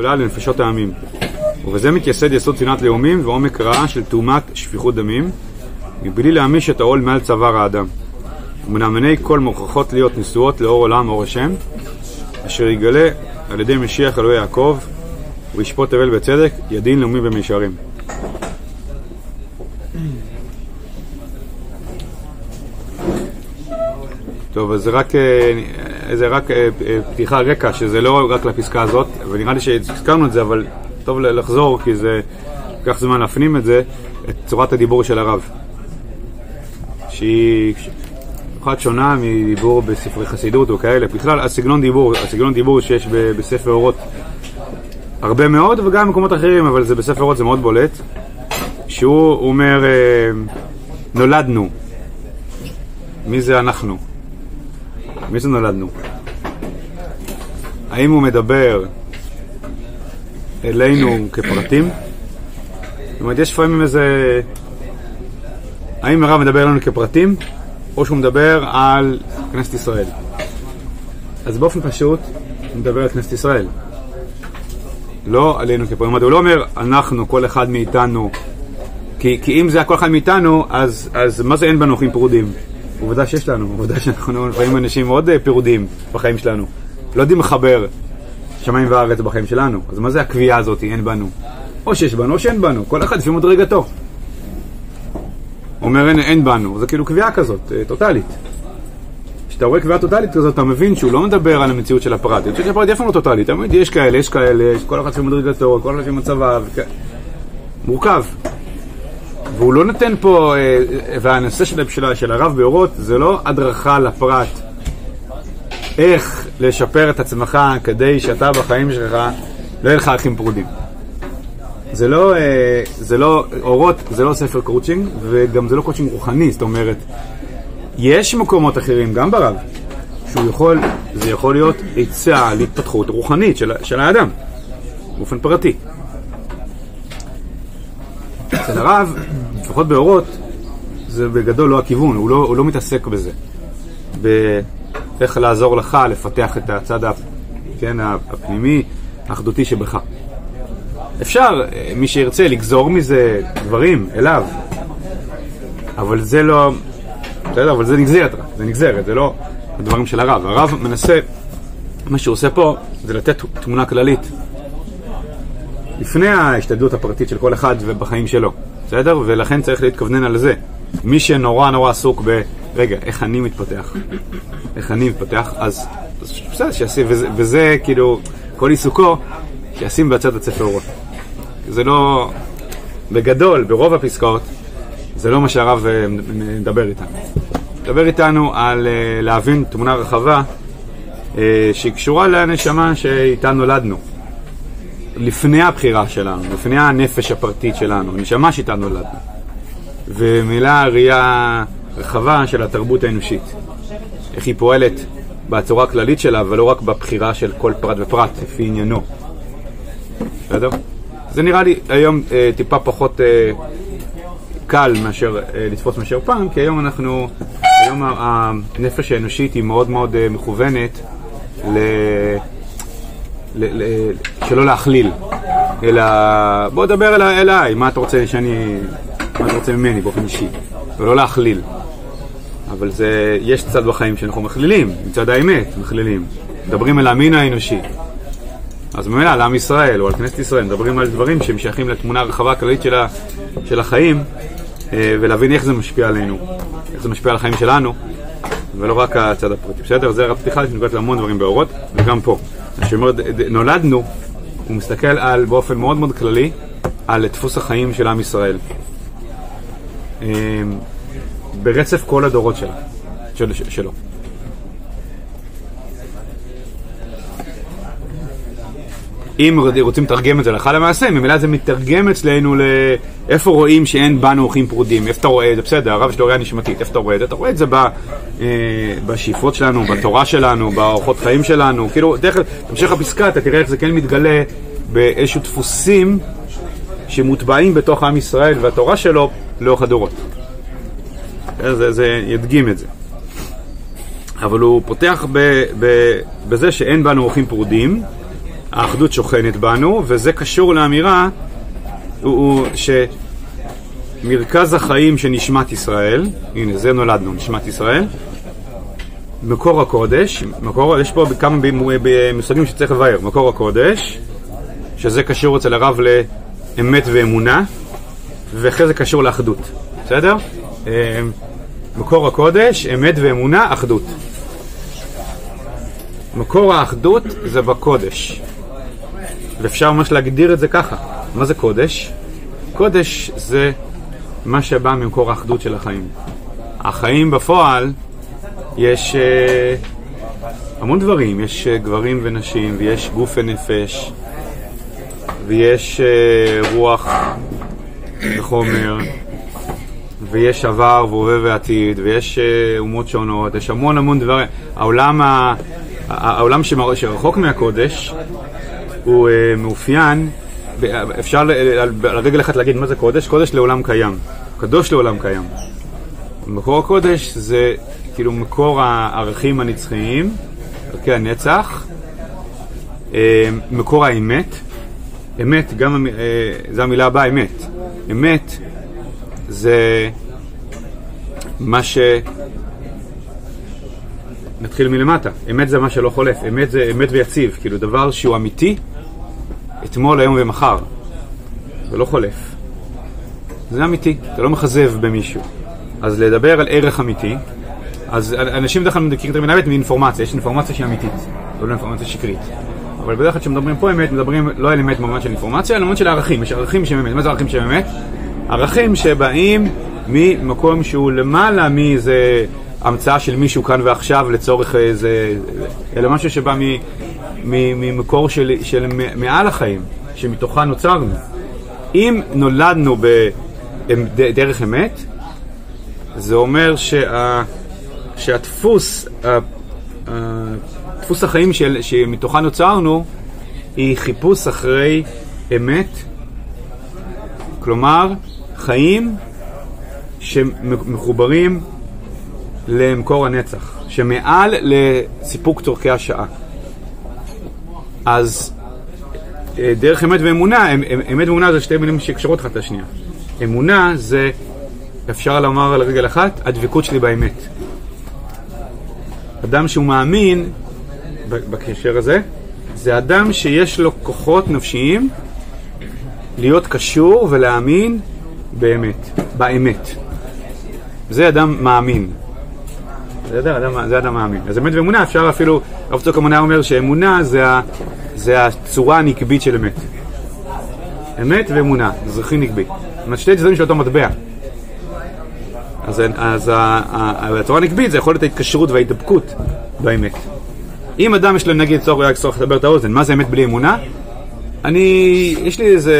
גדולה לנפשות העמים. ובזה מתייסד יסוד שנאת לאומים ועומק רעה של טומאת שפיכות דמים, מבלי להעמיש את העול מעל צוואר האדם. ומנאמני כל מוכרחות להיות נשואות לאור עולם אור השם, אשר יגלה על ידי משיח אלוהי יעקב, וישפוט תבל בצדק, ידין לאומי במישרים. טוב, אז רק, אה, זה רק אה, אה, פתיחה רקע, שזה לא רק לפסקה הזאת, ונראה לי שהזכרנו את זה, אבל טוב לחזור, כי זה לקח זמן להפנים את זה, את צורת הדיבור של הרב. שהיא אחת שונה מדיבור בספרי חסידות או כאלה. בכלל, הסגנון דיבור, הסגנון דיבור שיש בספר אורות הרבה מאוד, וגם במקומות אחרים, אבל זה בספר אורות זה מאוד בולט. שהוא אומר, נולדנו. מי זה אנחנו? מי זה נולדנו? האם הוא מדבר אלינו כפרטים? זאת אומרת, יש לפעמים איזה... האם הרב מדבר אלינו כפרטים, או שהוא מדבר על כנסת ישראל? אז באופן פשוט, הוא מדבר על כנסת ישראל. לא עלינו כפרטים. הוא לא אומר, אנחנו, כל אחד מאיתנו, כי, כי אם זה הכל אחד מאיתנו, אז, אז מה זה אין בנו אחים פרודים? עובדה שיש לנו, עובדה שאנחנו לפעמים אנשים מאוד אה, פירודים בחיים שלנו. לא יודעים לחבר שמיים וארץ בחיים שלנו. אז מה זה הקביעה הזאת, אין בנו? או שיש בנו או שאין בנו, כל אחד לפי מדרגתו. אומר אין, אין בנו, זה כאילו קביעה כזאת, אה, טוטאלית. כשאתה רואה קביעה טוטאלית כזאת, אתה מבין שהוא לא מדבר על המציאות של הפרט. המציאות של הפרט היא אף פעם לא טוטאלית, מבין, יש כאלה, יש כאלה, יש כל אחד לפי מדרגתו, כל אחד לפי מצביו, מורכב. והוא לא נותן פה, אה, והנושא של, של, של הרב באורות זה לא הדרכה לפרט איך לשפר את עצמך כדי שאתה בחיים שלך לא יהיה לך אחים פרודים. זה לא, אה, זה לא, אורות זה לא ספר קואוצ'ינג וגם זה לא קואוצ'ינג רוחני, זאת אומרת, יש מקומות אחרים, גם ברב, שהוא יכול, זה יכול להיות עצה להתפתחות רוחנית של, של האדם, באופן פרטי. אצל הרב, לפחות באורות, זה בגדול לא הכיוון, הוא לא, הוא לא מתעסק בזה. באיך לעזור לך לפתח את הצד כן, הפנימי, האחדותי שבך. אפשר, מי שירצה, לגזור מזה דברים אליו, אבל זה לא... בסדר, אבל זה נגזרת זה נגזרת, זה לא הדברים של הרב. הרב מנסה, מה שהוא עושה פה, זה לתת תמונה כללית. לפני ההשתדלות הפרטית של כל אחד ובחיים שלו, בסדר? ולכן צריך להתכוונן על זה. מי שנורא נורא עסוק ב... רגע, איך אני מתפתח? איך אני מתפתח? אז, בסדר, שישים, וזה, וזה כאילו, כל עיסוקו, שישים בצד את ספר אורות. זה לא... בגדול, ברוב הפסקאות, זה לא מה שהרב אה, מדבר איתנו. מדבר איתנו על uh, להבין תמונה רחבה uh, שהיא קשורה לנשמה שאיתה נולדנו. לפני הבחירה שלנו, לפני הנפש הפרטית שלנו, נשמה שאיתה נולדנו. ומילה ראייה רחבה של התרבות האנושית. איך היא פועלת בצורה הכללית שלה, ולא רק בבחירה של כל פרט ופרט, לפי עניינו. בסדר? זה נראה לי היום אה, טיפה פחות אה, קל מאשר אה, לתפוס מאשר פעם, כי היום אנחנו, היום הנפש האנושית היא מאוד מאוד אה, מכוונת ל... שלא להכליל, אלא בוא דבר אל, אליי, מה אתה רוצה שאני, מה אתה רוצה ממני באופן אישי, ולא להכליל. אבל זה, יש צד בחיים שאנחנו מכלילים, מצד האמת מכלילים. מדברים אל המין האנושי. אז ממילא על עם ישראל או על כנסת ישראל מדברים על דברים שהם שייכים לתמונה הרחבה הכללית של, ה, של החיים אה, ולהבין איך זה משפיע עלינו, איך זה משפיע על החיים שלנו ולא רק הצד הפרטי. בסדר? זה הפתיחה שנוגעת להמון דברים באורות וגם פה. שאומר נולדנו, הוא מסתכל על, באופן מאוד מאוד כללי על דפוס החיים של עם ישראל. אה, ברצף כל הדורות שלה, של, שלו. אם רוצים לתרגם את זה הלכה למעשה, ממילא זה מתרגם אצלנו לאיפה רואים שאין בנו אורחים פרודים, איפה אתה רואה את זה, בסדר, הרב יש לו ראייה נשמתית, איפה אתה רואה את זה? אתה רואה את זה ב, אה, בשאיפות שלנו, בתורה שלנו, באורחות חיים שלנו, כאילו, דרך המשך הפסקה, אתה תראה איך זה כן מתגלה באיזשהו דפוסים שמוטבעים בתוך עם ישראל והתורה שלו לאורך הדורות. זה, זה ידגים את זה. אבל הוא פותח ב, ב, בזה שאין בנו אורחים פרודים, האחדות שוכנת בנו, וזה קשור לאמירה הוא, הוא שמרכז החיים של נשמת ישראל, הנה זה נולדנו, נשמת ישראל, מקור הקודש, מקור, יש פה כמה מושגים שצריך לבאר, מקור הקודש, שזה קשור אצל הרב לאמת ואמונה, ואחרי זה קשור לאחדות, בסדר? אה, מקור הקודש, אמת ואמונה, אחדות. מקור האחדות זה בקודש. ואפשר ממש להגדיר את זה ככה. מה זה קודש? קודש זה מה שבא ממקור האחדות של החיים. החיים בפועל, יש uh, המון דברים, יש uh, גברים ונשים, ויש גוף ונפש, ויש uh, רוח וחומר, ויש עבר והווה ועתיד, ויש uh, אומות שונות, יש המון המון דברים. העולם, ה, העולם שרחוק מהקודש הוא uh, מאופיין, אפשר על, רגל אחת להגיד מה זה קודש, קודש לעולם קיים, קדוש לעולם קיים. מקור הקודש זה כאילו מקור הערכים הנצחיים, ערכי הנצח, uh, מקור האמת, אמת, גם, uh, זו המילה הבאה, אמת. אמת זה מה ש... נתחיל מלמטה. אמת זה מה שלא חולף. אמת זה אמת ויציב. כאילו דבר שהוא אמיתי, אתמול, היום ומחר. זה לא חולף. זה אמיתי, אתה לא מכזב במישהו. אז לדבר על ערך אמיתי, אז אנשים בדרך כלל מכירים את המילה אמת מאינפורמציה, יש אינפורמציה שהיא אמיתית, לא אינפורמציה שקרית. אבל בדרך כלל כשמדברים פה אמת, מדברים לא על אמת במובן של אינפורמציה, אלא במובן של ערכים. יש ערכים שהם אמת. מה זה ערכים שהם אמת? ערכים שבאים ממקום שהוא למעלה מאיזה המצאה של מישהו כאן ועכשיו לצורך איזה... אלא משהו שבא ממקור של, של מעל החיים, שמתוכה נוצרנו. אם נולדנו בדרך אמת, זה אומר שה, שהדפוס, דפוס החיים של, שמתוכה נוצרנו, היא חיפוש אחרי אמת, כלומר, חיים שמחוברים למקור הנצח, שמעל לסיפוק צורכי השעה. אז אה, דרך אמת ואמונה, אמת ואמונה זה שתי מילים שקשרות אחת לשנייה. אמונה זה, אפשר לומר על רגל אחת, הדבקות שלי באמת. אדם שהוא מאמין, בקשר הזה, זה אדם שיש לו כוחות נפשיים להיות קשור ולהאמין באמת, באמת. זה אדם מאמין. זה אדם, זה מאמין. אז אמת ואמונה אפשר אפילו, הרב צוק המונה אומר שאמונה זה, זה הצורה הנקבית של אמת. אמת ואמונה, זכרי נקבי. זאת שתי צדדים של אותו מטבע. אז, אז הצורה הנקבית זה יכול להיות ההתקשרות וההתדבקות באמת. אם אדם יש לו נגיד צורך, צורך לדבר את האוזן, מה זה אמת בלי אמונה? אני, יש לי איזה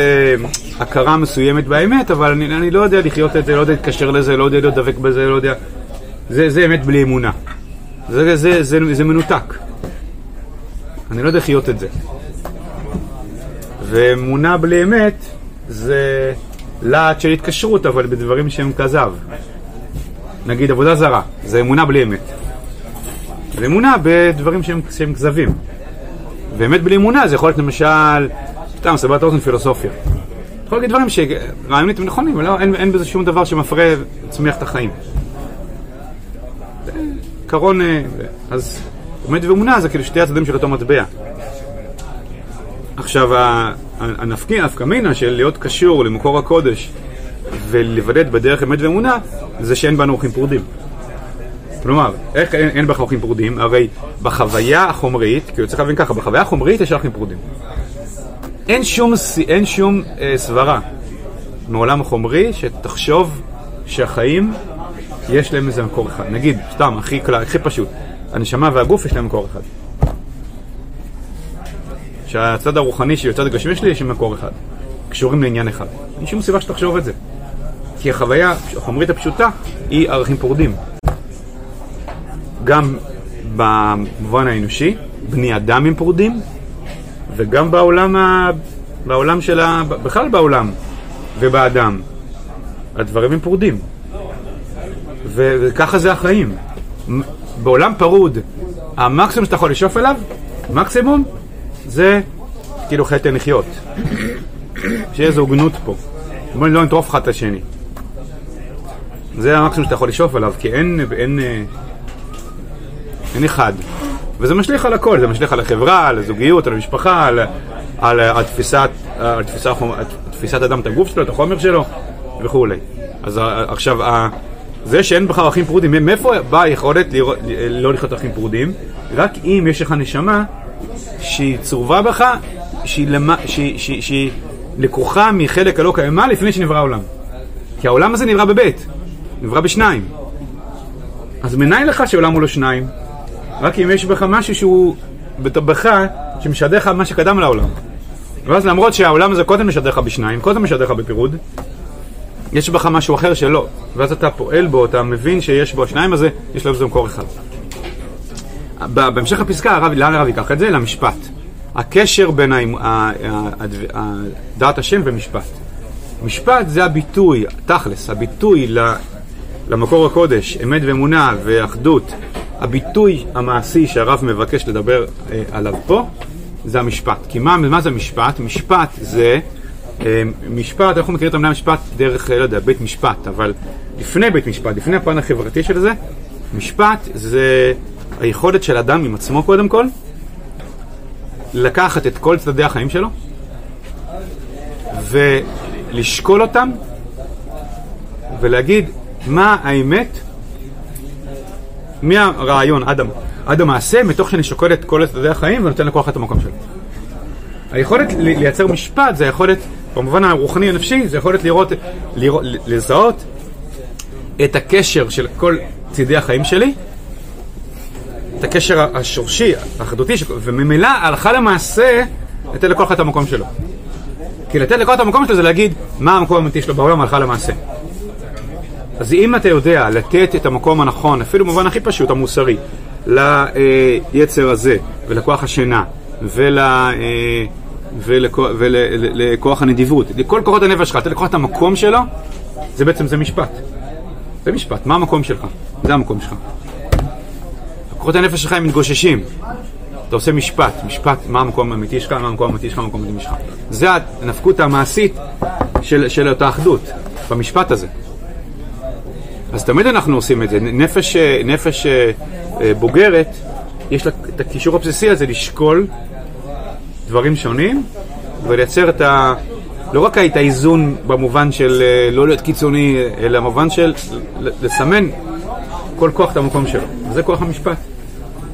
הכרה מסוימת באמת, אבל אני, אני לא יודע לחיות את זה, לא יודע להתקשר לזה, לא יודע להיות דבק בזה, לא יודע... זה, זה אמת בלי אמונה. זה, זה, זה, זה, זה מנותק. אני לא יודע לחיות את זה. ואמונה בלי אמת זה להט של התקשרות, אבל בדברים שהם כזב. נגיד עבודה זרה, זה אמונה בלי אמת. זה אמונה בדברים שהם, שהם כזבים. ואמת בלי אמונה זה יכול להיות למשל, סתם, סבבת אוזן פילוסופיה. יכול להגיד דברים שרעיונית הם נכונים, אבל לא, אין, אין בזה שום דבר שמפרה, צמיח את החיים. עיקרון, אה, אז אמת ואמונה זה כאילו שתי הצדדים של אותו מטבע. עכשיו, הנפקי, הנפקא מינה של להיות קשור למקור הקודש ולוודד בדרך אמת ואמונה, זה שאין בנו אורחים פרודים. כלומר, איך אין, אין בך אורחים פרודים? הרי בחוויה החומרית, כאילו צריך להבין ככה, בחוויה החומרית יש אורחים פרודים. אין שום, אין שום אה, סברה מעולם החומרי שתחשוב שהחיים יש להם איזה מקור אחד. נגיד, סתם, הכי, כלל, הכי פשוט, הנשמה והגוף יש להם מקור אחד. שהצד הרוחני שלי, הצד הגשמי שלי, יש להם מקור אחד. קשורים לעניין אחד. אין שום סיבה שתחשוב את זה. כי החוויה החומרית הפשוטה היא ערכים פורדים. גם במובן האנושי, בני אדם הם פרודים, וגם בעולם, ה... בעולם של ה... בכלל בעולם ובאדם. הדברים הם פרודים. ו... וככה זה החיים. בעולם פרוד, המקסימום שאתה יכול לשאוף אליו, מקסימום, זה כאילו חיה ותן לחיות. שיהיה איזו הוגנות פה. בוא לא נטרוף אחד את השני. זה המקסימום שאתה יכול לשאוף עליו, כי אין, אין, אה, אין אחד. וזה משליך על הכל, זה משליך על החברה, על הזוגיות, על המשפחה, על, על, על, תפיסת, אדם את הגוף שלו, את החומר שלו וכולי. אז עכשיו, זה שאין בך ערכים פרודים, מאיפה באה היכולת לא לחיות ערכים פרודים? רק אם יש לך נשמה שהיא צרובה בך, שהיא, למה, שהיא, שהיא, שהיא לקוחה מחלק אלוה קיימא לפני שנברא העולם. כי העולם הזה נברא בבית, נברא בשניים. אז מנין לך שהעולם הוא לא שניים? רק אם יש בך משהו שהוא בך, שמשדר לך מה שקדם לעולם. ואז למרות שהעולם הזה קודם משדר לך בשניים, קודם משדר לך בפירוד, יש בך משהו אחר שלא. ואז אתה פועל בו, אתה מבין שיש בו השניים הזה, יש לו איזה מקור אחד. בהמשך הפסקה, הרב, לאן הרב ייקח את זה? למשפט. הקשר בין דעת השם ומשפט. משפט זה הביטוי, תכלס, הביטוי למקור הקודש, אמת ואמונה ואחדות, הביטוי המעשי שהרב מבקש לדבר אה, עליו פה, זה המשפט. כי מה, מה זה משפט? משפט זה, משפט, אנחנו מכירים את המילה משפט דרך, לא יודע, בית משפט, אבל לפני בית משפט, לפני הפן החברתי של זה, משפט זה היכולת של אדם עם עצמו קודם כל, לקחת את כל צדדי החיים שלו ולשקול אותם ולהגיד מה האמת מהרעיון עד, עד המעשה, מתוך שאני שוקל את כל צדדי החיים ונותן לכוח את המקום שלו. היכולת לייצר משפט זה היכולת, במובן הרוחני הנפשי, זה יכולת לראות, לראות, לזהות את הקשר של כל צדי החיים שלי את הקשר השורשי, האחדותי, וממילא הלכה למעשה לתת לכל אחד את המקום שלו. כי לתת לכל אחד את המקום שלו זה להגיד מה המקום האמיתי שלו בעולם הלכה למעשה. אז אם אתה יודע לתת את המקום הנכון, אפילו במובן הכי פשוט, המוסרי, ליצר הזה, ולכוח השינה, ול... אה, ולכוח, ולכוח הנדיבות, לכל כוחות הנפש שלך, לתת לכל את המקום שלו, זה בעצם, זה משפט. זה משפט, מה המקום שלך? זה המקום שלך. כוחות הנפש שלך הם מתגוששים. אתה עושה משפט, משפט, מה המקום האמיתי שלך, מה המקום האמיתי שלך, מה המקום האמיתי שלך. זה הנפקות המעשית של, של אותה אחדות, במשפט הזה. אז תמיד אנחנו עושים את זה. נפש, נפש אה, בוגרת, יש לה את הקישור הבסיסי הזה לשקול דברים שונים ולייצר את ה... לא רק את האיזון במובן של אה, לא להיות קיצוני, אלא במובן של לסמן כל כוח את המקום שלו. זה כוח המשפט.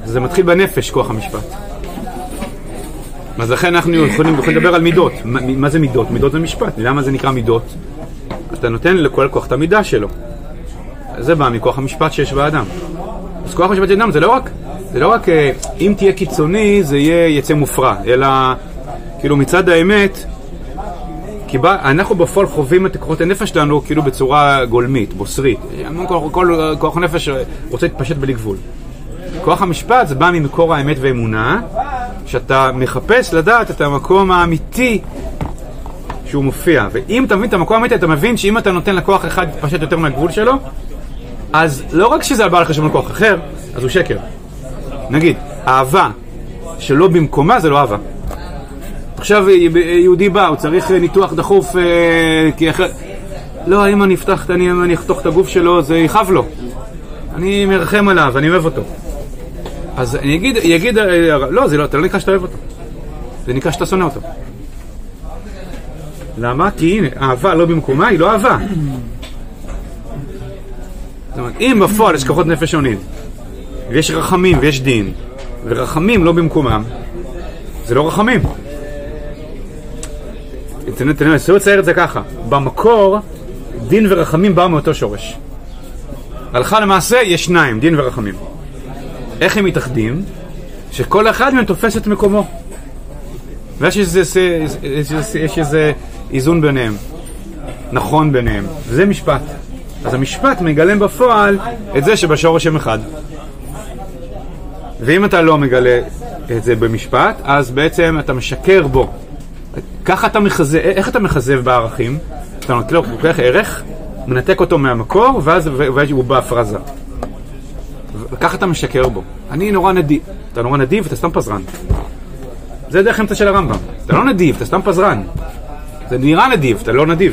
זה מתחיל בנפש, כוח המשפט. אז לכן אנחנו יכולים, יכולים לדבר על מידות. מה, מה זה מידות? מידות זה משפט. למה זה נקרא מידות? אתה נותן לכל כוח את המידה שלו. זה בא מכוח המשפט שיש באדם. אז כוח המשפט של אדם זה לא רק, זה לא רק אה, אם תהיה קיצוני זה יהיה יצא מופרע, אלא כאילו מצד האמת כי בא, אנחנו בפועל חווים את כוחות הנפש שלנו כאילו בצורה גולמית, בוסרית. כל, כל כוח הנפש רוצה להתפשט בלי גבול. כוח המשפט זה בא ממקור האמת ואמונה, שאתה מחפש לדעת את המקום האמיתי שהוא מופיע. ואם אתה מבין את המקום האמיתי, אתה מבין שאם אתה נותן לכוח אחד להתפשט יותר מהגבול שלו, אז לא רק שזה בא על חשבון כוח אחר, אז הוא שקר. נגיד, אהבה שלא במקומה זה לא אהבה. עכשיו יהודי בא, הוא צריך ניתוח דחוף אה, כי אחרי... לא, אם אני אפתח, אני, אם אני אחתוך את הגוף שלו, זה יכאב לו. אני מרחם עליו, אני אוהב אותו. אז אני אגיד, יגיד, אה, לא, זה לא, אתה לא נקרא שאתה אוהב אותו. זה נקרא שאתה שונא אותו. למה? כי הנה, אהבה לא במקומה היא לא אהבה. זאת אומרת, אם בפועל יש כוחות נפש שונים, ויש רחמים ויש דין, ורחמים לא במקומם, זה לא רחמים. תנסו לצייר את זה ככה, במקור דין ורחמים באו מאותו שורש. הלכה למעשה יש שניים, דין ורחמים. איך הם מתאחדים? שכל אחד מהם תופס את מקומו. ויש איזה, יש איזה, יש איזה איזון ביניהם, נכון ביניהם, וזה משפט. אז המשפט מגלם בפועל את זה שבשורש הם אחד. ואם אתה לא מגלה את זה במשפט, אז בעצם אתה משקר בו. ככה אתה מחזה, איך אתה מחזב בערכים? אתה לוקח ערך, מנתק אותו מהמקור, ואז, הוא בהפרזה. וככה אתה משקר בו. אני נורא נדיב. אתה נורא נדיב ואתה סתם פזרן. זה דרך אמצע של הרמב"ם. אתה לא נדיב, אתה סתם פזרן. זה נראה נדיב, אתה לא נדיב.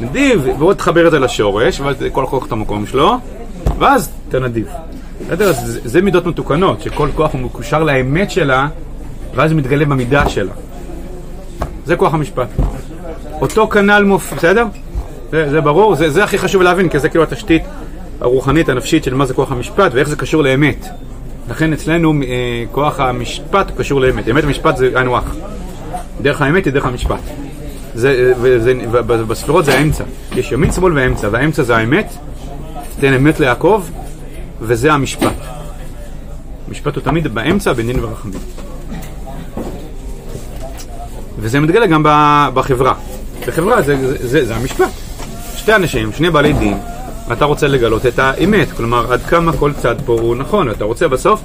נדיב, ועוד תחבר את זה לשורש, ואז כל כוח את המקום שלו, ואז אתה נדיב. בסדר? זה, זה מידות מתוקנות, שכל כוח הוא מקושר לאמת שלה, ואז הוא מתגלה במידה שלה. זה כוח המשפט. אותו כנ"ל מופיע, בסדר? זה, זה ברור, זה, זה הכי חשוב להבין, כי זה כאילו התשתית הרוחנית, הנפשית של מה זה כוח המשפט ואיך זה קשור לאמת. לכן אצלנו אה, כוח המשפט קשור לאמת. אמת המשפט זה היינו הך. דרך האמת היא דרך המשפט. זה, וזה, ובספירות זה האמצע. יש ימין, שמאל ואמצע, והאמצע זה האמת, תן אמת ליעקב, וזה המשפט. המשפט הוא תמיד באמצע בין דין ורחמים. וזה מתגלה גם בחברה. בחברה זה, זה, זה, זה המשפט. שתי אנשים, שני בעלי דין, ואתה רוצה לגלות את האמת, כלומר עד כמה כל צד פה הוא נכון, אתה רוצה בסוף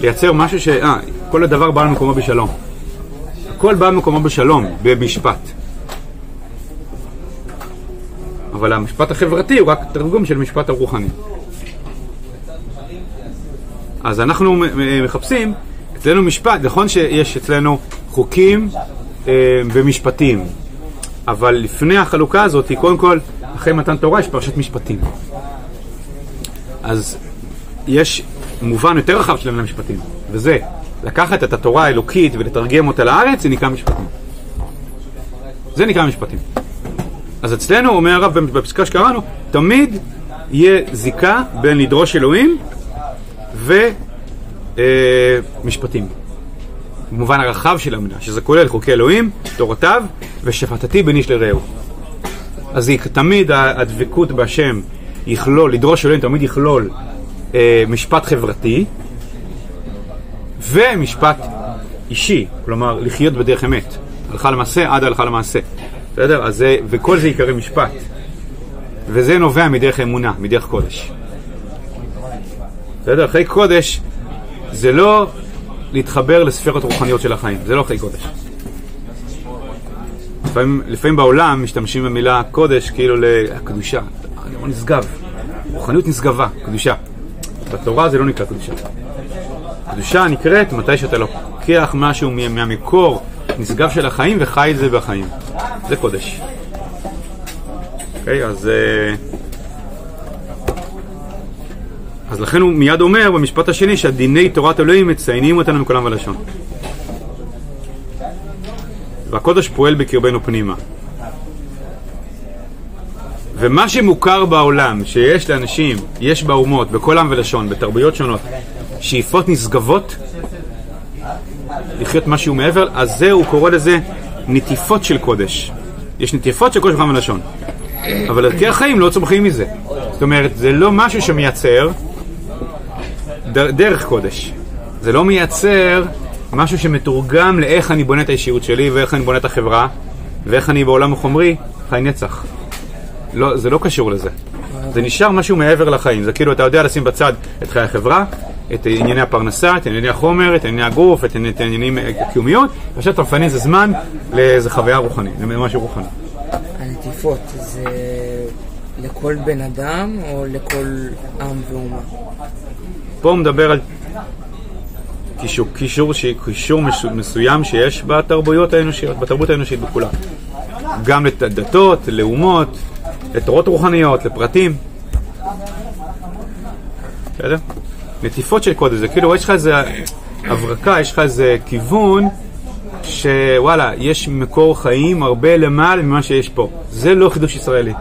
לייצר משהו ש... אה, כל הדבר בא למקומו בשלום. הכל בא למקומו בשלום, במשפט. אבל המשפט החברתי הוא רק תרגום של משפט הרוחני. אז אנחנו מחפשים, אצלנו משפט, נכון שיש אצלנו חוקים אה, ומשפטים, אבל לפני החלוקה הזאת, קודם כל, אחרי מתן תורה יש פרשת משפטים. אז יש מובן יותר רחב של המילה משפטים, וזה לקחת את התורה האלוקית ולתרגם אותה לארץ, זה נקרא משפטים. זה נקרא משפטים. אז אצלנו, אומר הרב בפסקה שקראנו, תמיד יהיה זיקה בין לדרוש אלוהים ומשפטים. אה, במובן הרחב של המילה, שזה כולל חוקי אלוהים, תורותיו, ושפטתי בין איש לרעהו. אז תמיד הדבקות בהשם יכלול, לדרוש אלוהים תמיד יכלול אה, משפט חברתי ומשפט אישי, כלומר לחיות בדרך אמת, הלכה למעשה עד הלכה למעשה, בסדר? אז זה, וכל זה יקרא משפט, וזה נובע מדרך אמונה, מדרך קודש. בסדר? אחרי קודש זה לא להתחבר לספירות רוחניות של החיים, זה לא אחרי קודש. לפעמים, לפעמים בעולם משתמשים במילה קודש כאילו לקדושה, לא נשגב, רוחניות נשגבה, קדושה. בתורה זה לא נקרא קדושה. קדושה נקראת מתי שאתה לוקח משהו מהמקור נשגב של החיים וחי את זה בחיים. זה קודש. אוקיי, okay, אז... אה, אז לכן הוא מיד אומר במשפט השני שהדיני תורת אלוהים מציינים אותנו מכל עם ולשון. והקודש פועל בקרבנו פנימה. ומה שמוכר בעולם, שיש לאנשים, יש באומות, בכל עם ולשון, בתרבויות שונות, שאיפות נשגבות, לחיות משהו מעבר, אז זה, הוא קורא לזה נטיפות של קודש. יש נטיפות של קודש בכל עם ולשון. אבל ערכי החיים לא צומחים מזה. זאת אומרת, זה לא משהו שמייצר דרך קודש. זה לא מייצר משהו שמתורגם לאיך אני בונה את האישיות שלי ואיך אני בונה את החברה ואיך אני בעולם החומרי חי נצח. לא, זה לא קשור לזה. זה נשאר משהו מעבר לחיים. זה כאילו, אתה יודע לשים בצד את חיי החברה, את ענייני הפרנסה, את ענייני החומר, את ענייני הגוף, את ענייני הקיומיות, ועכשיו אתה מפנה איזה זמן לאיזה חוויה רוחנית, למשהו רוחני. הנטיפות זה לכל בן אדם או לכל עם ואומה? פה הוא מדבר על קישור, קישור, קישור מסוים שיש בתרבויות האנושיות, בתרבות האנושית בכולה. גם לדתות, לאומות, לתורות רוחניות, לפרטים. בסדר? נטיפות של קודש, זה כאילו יש לך איזה הברקה, יש לך איזה כיוון שוואלה, יש מקור חיים הרבה למעלה ממה שיש פה. זה לא חידוש ישראלי.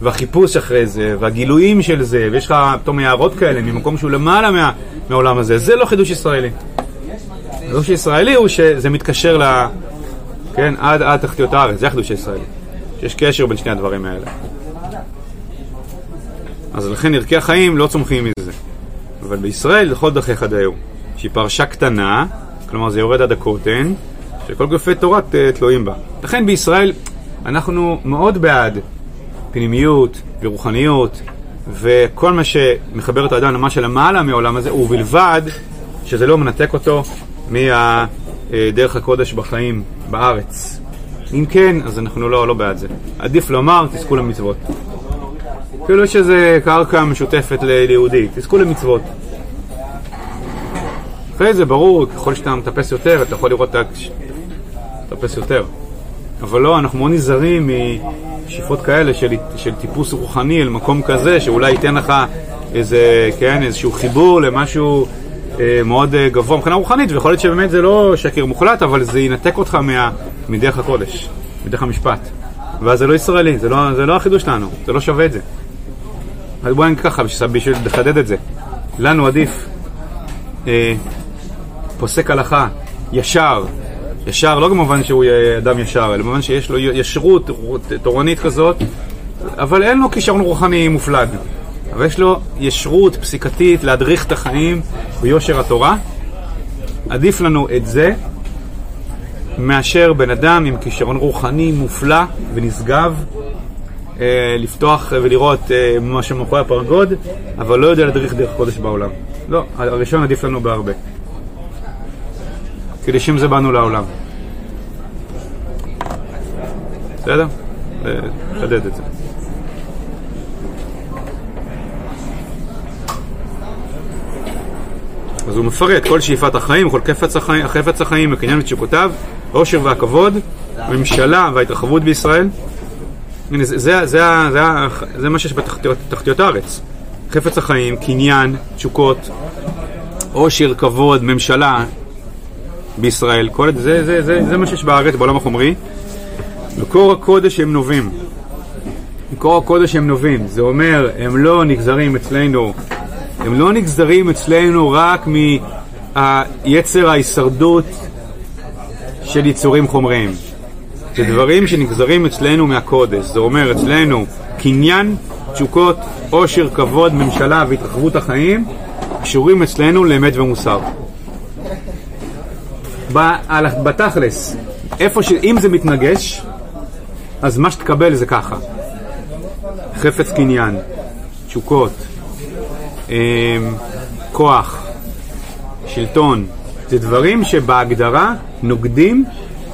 והחיפוש אחרי זה, והגילויים של זה, ויש לך פתאום הערות כאלה ממקום שהוא למעלה מה, מהעולם הזה, זה לא חידוש ישראלי. חידוש ישראלי הוא שזה מתקשר ל... כן, עד, עד תחתיות הארץ, זה החידוש הישראלי. שיש קשר בין שני הדברים האלה. אז לכן ערכי החיים לא צומחים מזה. אבל בישראל לכל דרכיך דיו, שהיא פרשה קטנה, כלומר זה יורד עד הקוטן, שכל גופי תורה תלויים בה. לכן בישראל אנחנו מאוד בעד פנימיות ורוחניות וכל מה שמחבר את האדם למה שלמעלה מהעולם הזה, ובלבד שזה לא מנתק אותו מדרך הקודש בחיים בארץ. אם כן, אז אנחנו לא, לא בעד זה. עדיף לומר, תזכו למצוות. כאילו יש איזה קרקע משותפת ליהודי, תזכו למצוות. אחרי זה ברור, ככל שאתה מטפס יותר, אתה יכול לראות את ה... מטפס יותר. אבל לא, אנחנו מאוד נזהרים משאיפות כאלה של, של טיפוס רוחני אל מקום כזה, שאולי ייתן לך איזה, כן, איזשהו חיבור למשהו אה, מאוד אה, גבוה מבחינה רוחנית, ויכול להיות שבאמת זה לא שקר מוחלט, אבל זה ינתק אותך מה, מדרך הקודש, מדרך המשפט. ואז זה לא ישראלי, זה לא, זה לא החידוש שלנו, זה לא שווה את זה. אז בואי נגיד ככה, בשביל לחדד את זה. לנו עדיף אה, פוסק הלכה ישר, ישר לא במובן שהוא אדם ישר, אלא במובן שיש לו ישרות תורנית כזאת, אבל אין לו כישרון רוחני מופלג. אבל יש לו ישרות פסיקתית להדריך את החיים ביושר התורה. עדיף לנו את זה מאשר בן אדם עם כישרון רוחני מופלא ונשגב, אה, לפתוח ולראות אה, מה שמאחורי הפרגוד, אבל לא יודע להדריך דרך קודש בעולם. לא, הראשון עדיף לנו בהרבה. כי לשם זה באנו לעולם. בסדר? לחדד את זה. אז הוא מפרט כל שאיפת החיים, כל חפץ החיים, חפץ החיים, הקניין ותשוקותיו, העושר והכבוד, הממשלה וההתרחבות בישראל. הנה, זה, זה, זה, זה, זה מה שיש בתחתיות הארץ. חפץ החיים, קניין, תשוקות, עושר, כבוד, ממשלה בישראל, כל זה, זה, זה, זה, זה מה שיש בארץ, בעולם החומרי. מקור הקודש הם נובעים. מקור הקודש הם נובעים, זה אומר, הם לא נגזרים אצלנו הם לא נגזרים אצלנו רק מיצר ההישרדות של יצורים חומריים. זה דברים שנגזרים אצלנו מהקודש. זה אומר אצלנו קניין, תשוקות, עושר, כבוד, ממשלה והתרחבות החיים קשורים אצלנו לאמת ומוסר. בתכלס, איפה ש... אם זה מתנגש, אז מה שתקבל זה ככה. חפץ קניין, תשוקות, אמ, כוח, שלטון, זה דברים שבהגדרה נוגדים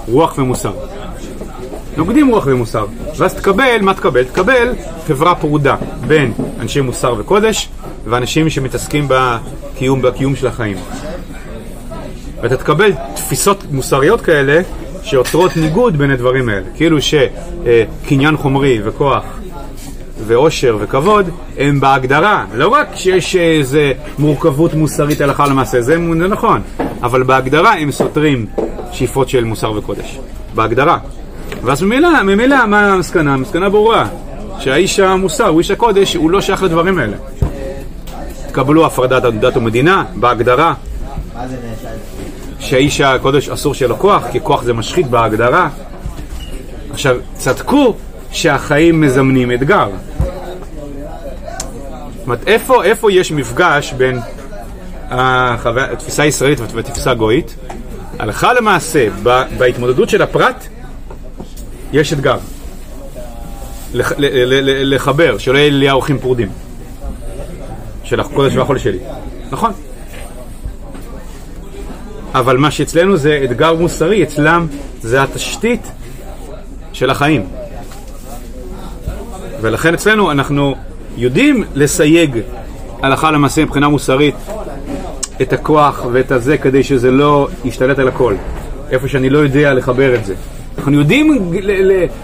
רוח ומוסר. נוגדים רוח ומוסר. ואז תקבל, מה תקבל? תקבל חברה פרודה בין אנשי מוסר וקודש ואנשים שמתעסקים בקיום, בקיום של החיים. ואתה תקבל תפיסות מוסריות כאלה שיוצרות ניגוד בין הדברים האלה. כאילו שקניין חומרי וכוח ואושר וכבוד הם בהגדרה, לא רק שיש איזה מורכבות מוסרית הלכה למעשה, זה, זה נכון, אבל בהגדרה הם סותרים שאיפות של מוסר וקודש, בהגדרה. ואז ממילא, ממילא מה המסקנה? המסקנה ברורה, שהאיש המוסר הוא איש הקודש, הוא לא שייך לדברים האלה. תקבלו הפרדת דת ומדינה, בהגדרה. שהאיש הקודש אסור שיהיה לו כוח, כי כוח זה משחית בהגדרה. עכשיו, צדקו שהחיים מזמנים אתגר. זאת אומרת, איפה, יש מפגש בין התפיסה הישראלית והתפיסה הגויית? הלכה למעשה, בהתמודדות של הפרט, יש אתגר. לחבר, שלא יהיה לי אורחים פרודים. של הקודש והחול שלי. נכון. אבל מה שאצלנו זה אתגר מוסרי, אצלם זה התשתית של החיים. ולכן אצלנו אנחנו יודעים לסייג הלכה למעשה מבחינה מוסרית את הכוח ואת הזה כדי שזה לא ישתלט על הכל. איפה שאני לא יודע לחבר את זה. אנחנו יודעים,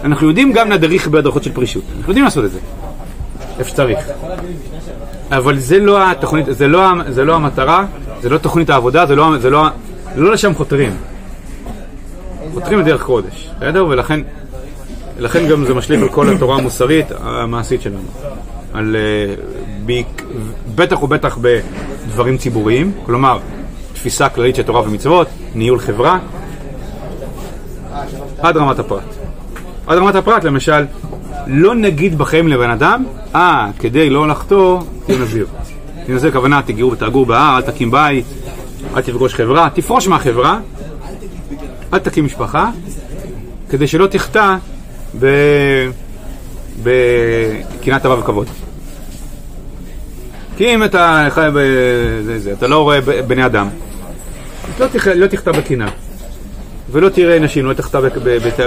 אנחנו יודעים גם להדריך בהדרכות של פרישות. אנחנו יודעים לעשות את זה. איפה שצריך. אבל זה לא התוכנית, זה לא, זה לא המטרה, זה לא תוכנית העבודה, זה לא, זה לא, לא לשם חותרים. חותרים לדרך קודש, בסדר? ולכן לכן גם זה משליך על כל התורה המוסרית המעשית שלנו. על, uh, בטח ובטח בדברים ציבוריים, כלומר, תפיסה כללית של תורה ומצוות, ניהול חברה, עד רמת הפרט. עד רמת הפרט, למשל, לא נגיד בחיים לבן אדם, אה, כדי לא לחטוא, תהיה נזיר. תהיה נזיר, כוונה, תגעו ותגור בהר, אל תקים בית, אל תפגוש חברה, תפרוש מהחברה, אל תקים משפחה, כדי שלא תחטא בקנאת טובה וכבוד. כי אם אתה חי בזה, אתה לא רואה בני אדם, לא, תח, לא תחטא בקנאה. ולא תראה נשים, לא תחטא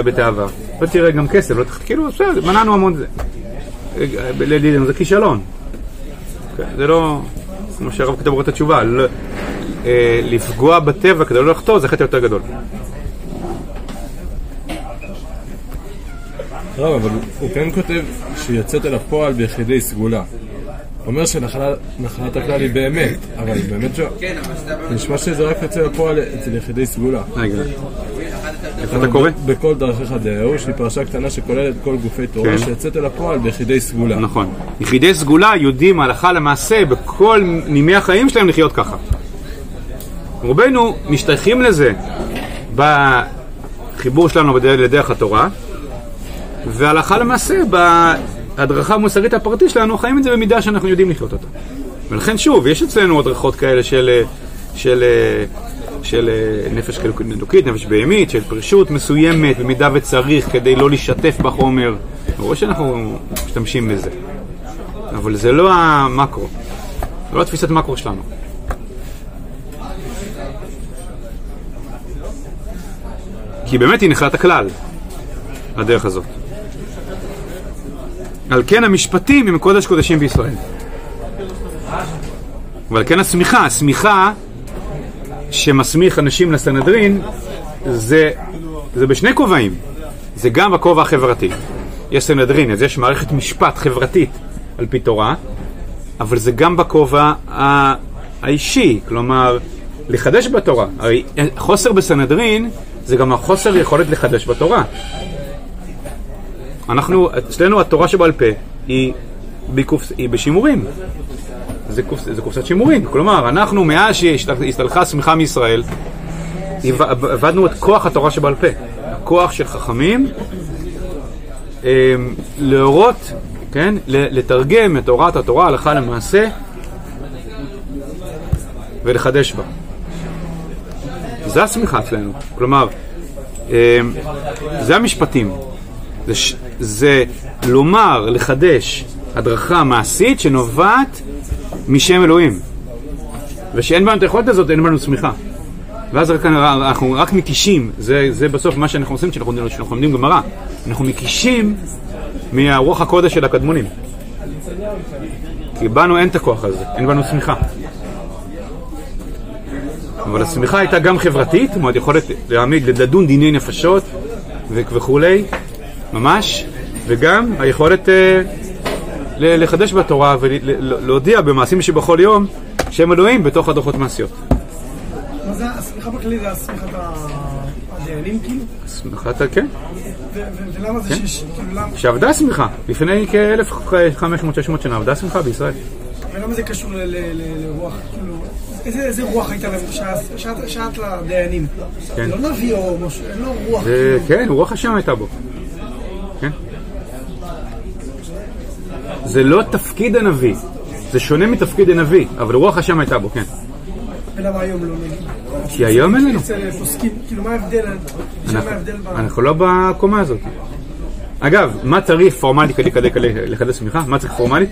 בתאווה. לא תראה גם כסף, לא תחטא, כאילו, בסדר, מנענו המון זה. זה כישלון. כן, זה לא... כמו שהרב כתב את התשובה, לא, לפגוע בטבע כדי לא לחטוא זה חטא יותר גדול. לא, אבל הוא כן כותב שיוצאת אל הפועל ביחידי סגולה. הוא אומר שנחלת הכלל היא באמת, אבל באמת ש... נשמע שזה רק יוצא לפועל אצל יחידי סגולה. רגע. איפה אתה קורא? בכל דרכיך דאהו, שהיא פרשה קטנה שכוללת כל גופי תורה, כן. שיוצאת אל הפועל ביחידי סגולה. נכון. יחידי סגולה יודעים הלכה למעשה בכל נימי החיים שלהם לחיות ככה. רובנו משתייכים לזה בחיבור שלנו בדרך- לדרך התורה, והלכה למעשה בהדרכה המוסרית הפרטית שלנו חיים את זה במידה שאנחנו יודעים לחיות אותה. ולכן שוב, יש אצלנו הדרכות כאלה של, של, של נפש אלוקית, נפש בהמית, של פרישות מסוימת במידה וצריך כדי לא להשתף בחומר. ברור שאנחנו משתמשים בזה. אבל זה לא המקרו, זה לא התפיסת מקרו שלנו. כי באמת היא נחלת הכלל, הדרך הזאת. על כן המשפטים הם קודש קודשים בישראל. ועל כן השמיכה, השמיכה שמסמיך אנשים לסנהדרין זה, זה בשני כובעים. זה גם בכובע החברתי. יש סנהדרין, אז יש מערכת משפט חברתית על פי תורה, אבל זה גם בכובע האישי, כלומר, לחדש בתורה. הרי חוסר בסנהדרין זה גם החוסר יכולת לחדש בתורה. אנחנו, אצלנו התורה שבעל פה היא, בקופ, היא בשימורים. זה, קופ, זה קופסת שימורים. כלומר, אנחנו מאז שהסתלכה השמיכה מישראל, עבדנו את כוח התורה שבעל פה. הכוח של חכמים אה, להורות, כן, לתרגם את הוראת התורה הלכה למעשה ולחדש בה. זה השמיכה אצלנו. כלומר, אה, זה המשפטים. זה, ש- זה לומר, לחדש הדרכה מעשית שנובעת משם אלוהים. ושאין בנו את היכולת הזאת, אין בנו צמיחה. ואז רק, אנחנו רק מקישים, זה, זה בסוף מה שאנחנו עושים כשאנחנו, לומדים גמרא. אנחנו מקישים מהרוח הקודש של הקדמונים. כי בנו אין את הכוח הזה, אין בנו צמיחה. אבל הצמיחה הייתה גם חברתית, זאת אומרת יכולת להעמיד, לדון דיני נפשות וכולי, ממש, וגם היכולת אה, לחדש בתורה ולהודיע במעשים שבכל יום שם אלוהים בתוך הדוחות מעשיות. מה זה, הסמיכה בכללי זה הסמיכת ה- הדיינים כאילו? שמחת, כן, ולמה זה שיש, כאילו שעבדה שמחה, לפני כ-1500-600 שנה עבדה שמחה בישראל. ולמה זה קשור לרוח, כאילו, איזה רוח הייתה להם שאת לדיינים? כן. זה לא נביא או משהו, אין לו רוח, כאילו. כן, רוח השם הייתה בו. כן. זה לא תפקיד הנביא, זה שונה מתפקיד הנביא, אבל רוח השם הייתה בו, כן. ולמה היום לא נגיד? כי היום אין לנו. פוסקים, כאילו מה ההבדל, אנחנו- לא בקומה הזאת. אגב, מה צריך פורמלית כדי לחדש צמיחה? מה צריך פורמלית?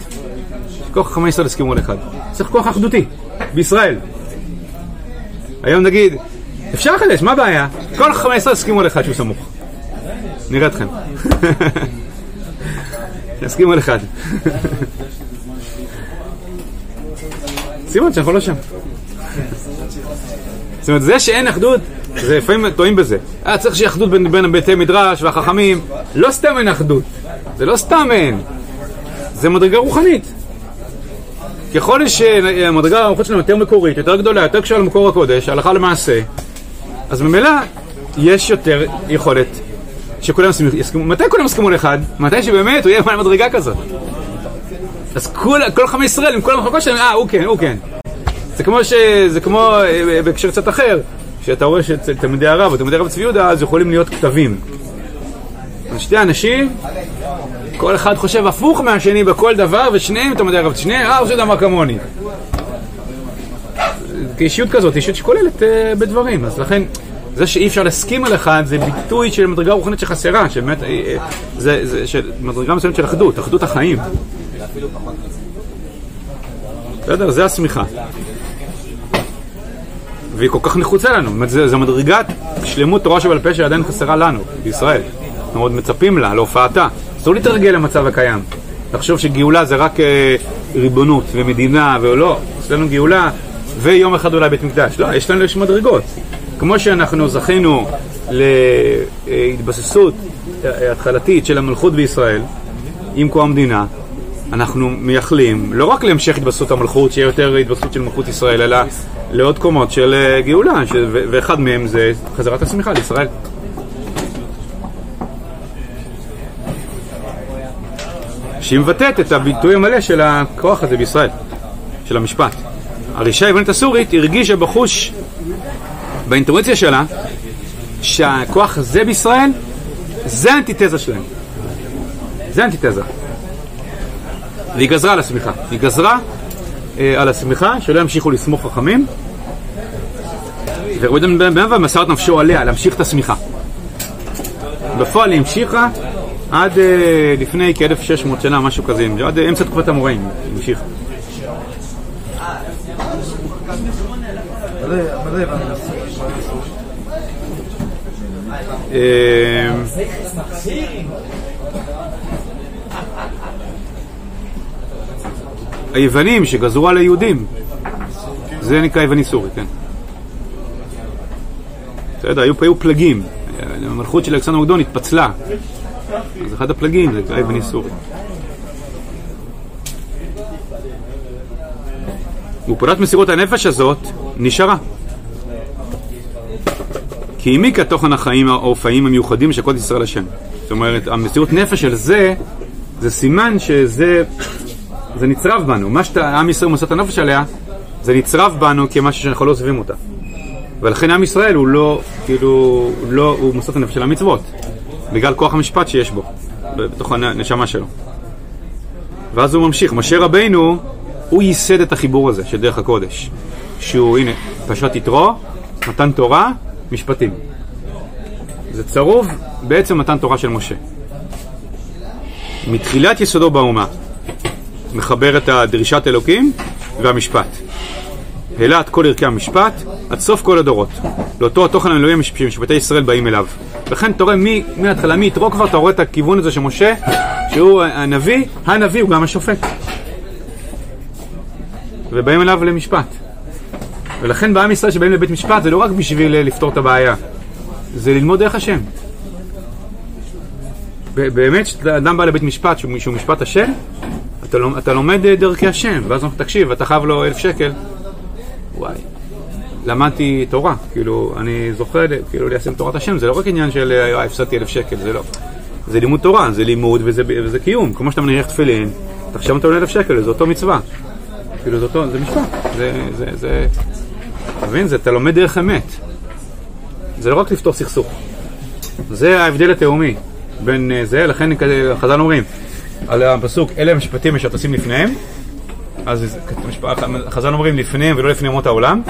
חכמי ישראל הסכימו על אחד. צריך כוח אחדותי, בישראל. היום נגיד, אפשר לחדש, מה הבעיה? כל חכמי ישראל הסכימו על אחד שהוא סמוך. נראה אתכם. יסכימו על אחד. סימן שאנחנו לא שם. זאת אומרת, זה שאין אחדות, זה לפעמים טועים בזה. אה, צריך שיהיה אחדות בין, בין בתי מדרש והחכמים. לא סתם אין אחדות. זה לא סתם אין. זה מדרגה רוחנית. ככל שהמדרגה הרוחנית שלנו יותר מקורית, יותר גדולה, יותר קשורה למקור הקודש, הלכה למעשה, אז ממילא יש יותר יכולת שכולם יסכימו-. מתי כולם יסכימו לאחד? מתי שבאמת הוא יהיה בעל מדרגה כזאת. אז כל, כל חכמי ישראל עם כל המחלקות שלהם, אה, הוא כן, הוא כן. זה כמו, ש... זה כמו אה, בהקשר קצת אחר, שאתה רואה שאצל תלמידי הרב או תלמידי הרב צבי יהודה, אז יכולים להיות כתבים. אז שתי אנשים, כל אחד חושב הפוך מהשני בכל דבר, ושניהם תלמידי הרב, שניהם, אה, יודע מה כמוני. כאישיות כזאת, אישיות שכוללת אה, בדברים, אז לכן... זה שאי אפשר להסכים על אחד זה ביטוי של מדרגה רוחנית שחסרה, שבאמת, אה, אה, זה, זה של מדרגה מסוימת של אחדות, אחדות החיים. בסדר? זה השמיכה. והיא כל כך נחוצה לנו. זאת אומרת, זו מדרגת שלמות תורה שבעל פה שעדיין חסרה לנו, בישראל. אנחנו עוד מצפים לה, להופעתה. אסור להתרגל למצב הקיים. לחשוב שגאולה זה רק אה, ריבונות ומדינה ולא, אצלנו גאולה ויום אחד אולי בית מקדש. לא, יש לנו יש מדרגות. כמו שאנחנו זכינו להתבססות אה, התחלתית של המלכות בישראל עם קום המדינה, אנחנו מייחלים לא רק להמשך התבססות המלכות, שיהיה יותר התבססות של מלכות ישראל, אלא לעוד קומות של אה, גאולה, ש... ואחד מהם זה חזרת השמיכה לישראל. שהיא מבטאת את הביטוי המלא של הכוח הזה בישראל, של המשפט. הרישה היוונית הסורית הרגישה בחוש, באינטואיציה שלה, שהכוח הזה בישראל, זה האנטיתזה שלהם. זה האנטיתזה. והיא גזרה על השמיכה. היא גזרה אה, על השמיכה, שלא ימשיכו לסמוך חכמים, ורבי בן אבא מסר את נפשו עליה, להמשיך את השמיכה. בפועל היא המשיכה עד אה, לפני כ-1600 שנה, משהו כזה, עד אמצע תקופת המוראים המשיכה. אה, היוונים שגזרו על היהודים, זה נקרא יווני סורי, כן. בסדר, היו, היו פלגים, המלכות של אלכסנדר מוקדון התפצלה, אז אחד הפלגים זה נקרא יווני סורי. ופעולת מסירות הנפש הזאת נשארה. כי העמיקה תוכן החיים האופאים המיוחדים של קודש ישראל השם. זאת אומרת, המסירות נפש של זה, זה סימן שזה זה נצרב בנו. מה שעם ישראל מוסר את הנפש עליה, זה נצרב בנו כמשהו שאנחנו לא עוזבים אותה. ולכן עם ישראל הוא לא, כאילו, לא, הוא מוסר את הנפש של המצוות. בגלל כוח המשפט שיש בו, בתוך הנשמה שלו. ואז הוא ממשיך. משה רבינו, הוא ייסד את החיבור הזה של דרך הקודש. שהוא, הנה, פשט יתרו, מתן תורה, משפטים. זה צרוב בעצם מתן תורה של משה. מתחילת יסודו באומה, מחבר את דרישת אלוקים והמשפט. העלה את כל ערכי המשפט עד סוף כל הדורות. לאותו התוכן האלוהי שמשפטי ישראל באים אליו. לכן אתה רואה מההתחלה, מיתרו כבר, אתה רואה את הכיוון הזה שמשה, שהוא הנביא, הנביא הוא גם השופט. ובאים אליו למשפט. ולכן בעם ישראל שבאים לבית משפט זה לא רק בשביל לפתור את הבעיה, זה ללמוד דרך השם. באמת, כשאדם בא לבית משפט שהוא משפט השם, אתה, לומד אה, דרכי השם, ואז תקשיב, אתה חייב לו אלף שקל. וואי, למדתי תורה, כאילו, אני זוכר, כאילו, ליישם תורת השם, זה לא רק עניין של אה, הפסדתי אלף שקל, זה לא. זה לימוד תורה, זה לימוד וזה, וזה קיום. כמו שאתה מניח תפילין, אתה עכשיו נותן אלף שקל, זה אותו מצווה. כאילו, זה אותו, זה משפט. זה, זה, זה, אתה מבין? זה, אתה לומד דרך אמת. זה לא רק לפתור סכסוך. זה ההבדל התהומי בין אה, זה, לכן חז"ל אומרים, על הפסוק, אלה המשפטים אשר תשים לפניהם, אז חז"ל אומרים לפניהם ולא לפני אומות העולם,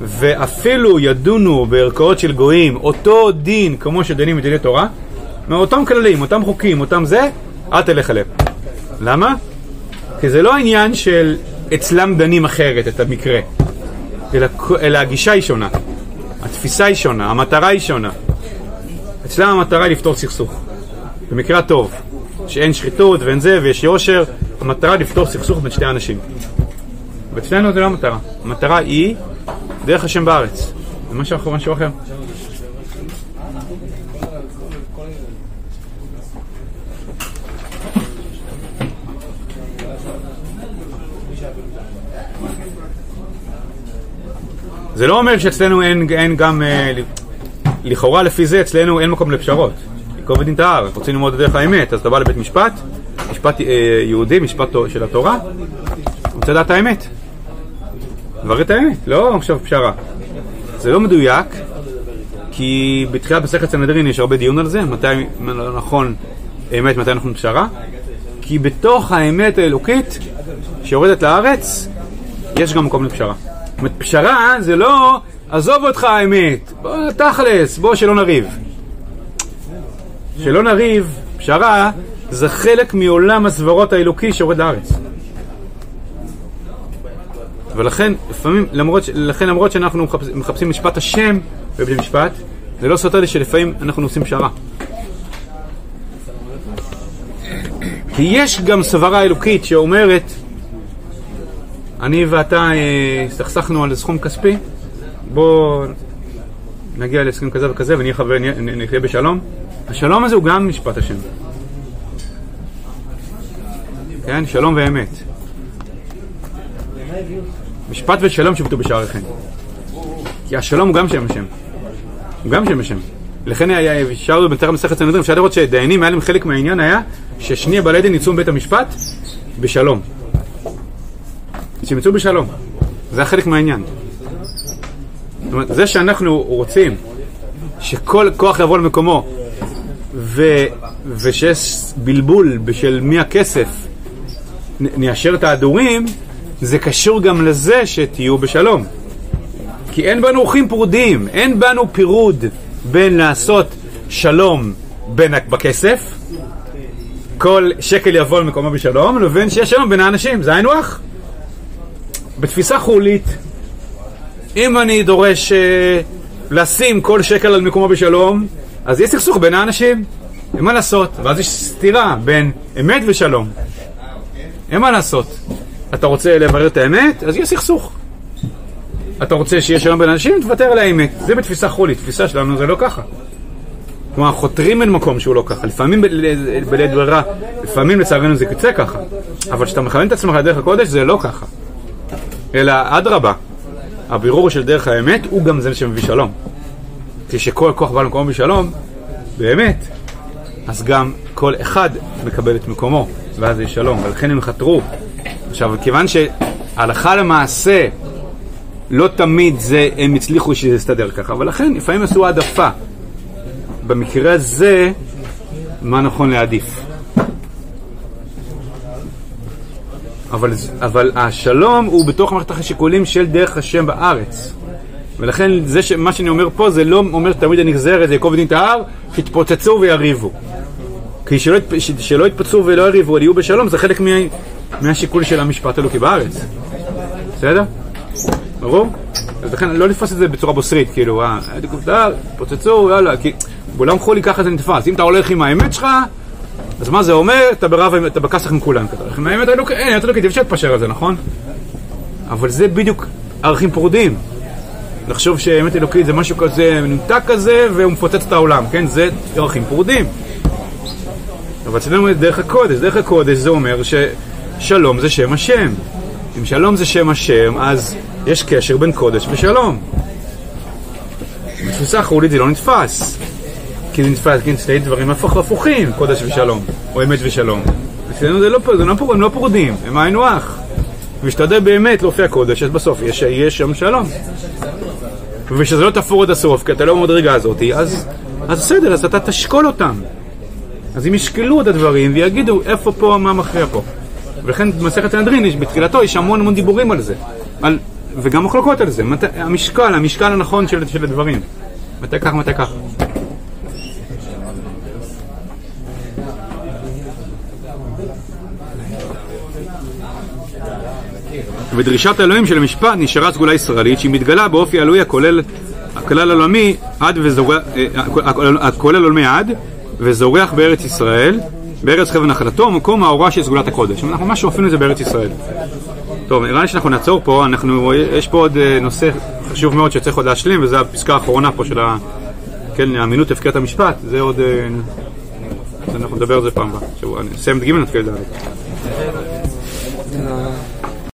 ואפילו ידונו בערכאות של גויים אותו דין כמו שדנים בדיני תורה, מאותם כללים, אותם חוקים, אותם זה, אל תלך אליהם. למה? כי זה לא העניין של אצלם דנים אחרת את המקרה, אלא, אלא הגישה היא שונה, התפיסה היא שונה, המטרה היא שונה. אצלם המטרה היא לפתור סכסוך, במקרה הטוב. שאין שחיתות ואין זה ויש יושר, המטרה לפתור סכסוך בין שתי אנשים. ואצלנו זה לא המטרה, המטרה היא דרך השם בארץ, זה משהו משהו אחר. זה לא אומר שאצלנו אין, אין גם, אה, לכאורה לפי זה אצלנו אין מקום לפשרות. ייקוב ודין את ההר, רוצים ללמוד את דרך האמת, אז אתה בא לבית משפט, משפט אה, יהודי, משפט של התורה, רוצה לדעת האמת. דבר את האמת, לא עכשיו פשרה. זה לא מדויק, כי בתחילת מסכת סנהדרין יש הרבה דיון על זה, מתי נכון אמת, מתי נכון פשרה, כי בתוך האמת האלוקית שיורדת לארץ, יש גם מקום לפשרה. זאת אומרת, פשרה זה לא, עזוב אותך האמת, בוא תכלס, בוא שלא נריב. שלא נריב, פשרה זה חלק מעולם הסברות האלוקי שיורד לארץ. ולכן, לפעמים, למרות, לכן למרות שאנחנו מחפשים, מחפשים משפט השם בבית משפט, זה לא סותר לי שלפעמים אנחנו עושים פשרה. כי יש גם סברה אלוקית שאומרת אני ואתה אה, הסתכסכנו על סכום כספי, בוא נגיע להסכם כזה וכזה ונהיה חבר, נהיה- נ- נחיה בשלום. השלום הזה הוא גם משפט השם. כן, שלום ואמת. משפט ושלום שבטו בשעריכם. כי השלום הוא גם שם השם. הוא גם שם השם. לכן היה, שרנו בטרם מסכת סנהדרין, אפשר לראות שדיינים היה להם חלק מהעניין היה ששני בעלי דין יצאו מבית המשפט בשלום. שהם יצאו בשלום. זה החלק מהעניין. זאת אומרת, זה שאנחנו רוצים שכל כוח יבוא למקומו ו, ושיש בלבול בשלמי הכסף נ- ניישר את ההדורים, זה קשור גם לזה שתהיו בשלום. כי אין בנו ערכים פרודים, אין בנו פירוד בין לעשות שלום בין, בכסף, כל שקל יבוא למקומו בשלום, לבין שיש שלום בין האנשים, זה היינו הך. בתפיסה חולית, אם אני דורש אה, לשים כל שקל על מקומו בשלום, אז יש סכסוך בין האנשים. אין מה לעשות, ואז יש סתירה בין אמת ושלום. אין מה לעשות. אתה רוצה לברר את האמת, אז יש סכסוך. אתה רוצה שיהיה שלום בין אנשים, תוותר על האמת. זה בתפיסה חולית, תפיסה שלנו זה לא ככה. כלומר, חותרים אל מקום שהוא לא ככה. לפעמים בל- בלית ברירה, לפעמים לצערנו זה יוצא ככה. אבל כשאתה מכוון את עצמך לדרך הקודש, זה לא ככה. אלא אדרבה, הבירור של דרך האמת הוא גם זה שמביא שלום. כשכל כוח בא למקומו בשלום, באמת, אז גם כל אחד מקבל את מקומו, ואז יש שלום, ולכן הם חתרו. עכשיו, כיוון שהלכה למעשה, לא תמיד זה, הם הצליחו שזה יסתדר ככה, ולכן לפעמים עשו העדפה. במקרה הזה, מה נכון להעדיף. אבל, אבל השלום הוא בתוך מערכת השיקולים של דרך השם בארץ. ולכן זה ש, מה שאני אומר פה זה לא אומר תמיד הנגזרת, יעקב ודין את ההר, שיתפוצצו ויריבו. כי שלא, יתפ- שלא יתפצו ולא יריבו, אבל יהיו בשלום, זה חלק מה, מהשיקול של המשפט אלוקי בארץ. בסדר? ברור? אז לכן לא לתפוס את זה בצורה בוסרית, כאילו, אה, פוצצו, יאללה, כי בעולם חולי ככה זה נתפס. אם אתה הולך עם האמת שלך, אז מה זה אומר? אתה בריב, אתה בכסח עם כולם. אתה הולך עם האמת האלוקית, אין, האמת האלוקית, אי אפשר להתפשר על זה, נכון? אבל זה בדיוק ערכים פרודים. לחשוב שאמת אלוקית זה משהו כזה מנותק כזה והוא מפוצץ את העולם, כן? זה ערכים פרודים. אבל אצלנו דרך הקודש, דרך הקודש זה אומר ששלום זה שם השם. אם שלום זה שם השם, אז יש קשר בין קודש ושלום. בתפיסה החולית זה לא נתפס. כי זה נתפס, כן, שני דברים הפוך, הפוכים, קודש ושלום, או אמת ושלום. אצלנו זה לא, זה לא, הם לא פרודים, הם היינו הך. ושתדע באמת להופיע קודש, אז בסוף יש שם שלום. ושזה לא תפור עד הסוף, כי אתה לא במדרגה הזאת, אז, אז בסדר, אז אתה תשקול אותם. אז הם ישקלו את הדברים ויגידו איפה פה, מה מכריע פה. ולכן במסכת סנהדרין, בתחילתו יש המון המון דיבורים על זה. על, וגם מחלוקות על זה. מת, המשקל, המשקל הנכון של, של הדברים. מתי כך, מתי כך. ודרישת האלוהים של המשפט נשארה סגולה ישראלית שהיא מתגלה באופי האלוהי הכולל הכלל העולמי עד וזורח, אה, הכולל עולמי עד וזורח בארץ ישראל, בארץ חבל נחלתו, מקום האורה של סגולת הקודש. אנחנו ממש שואפים את זה בארץ ישראל. טוב, נראה לי שאנחנו נעצור פה, אנחנו, יש פה עוד אה, נושא חשוב מאוד שצריך עוד להשלים, וזו הפסקה האחרונה פה של ה... כן, אמינות הפקיעת המשפט, זה עוד... אה, אנחנו נדבר על זה פעם הבאה. אסיים את ג' נתחיל את. אה,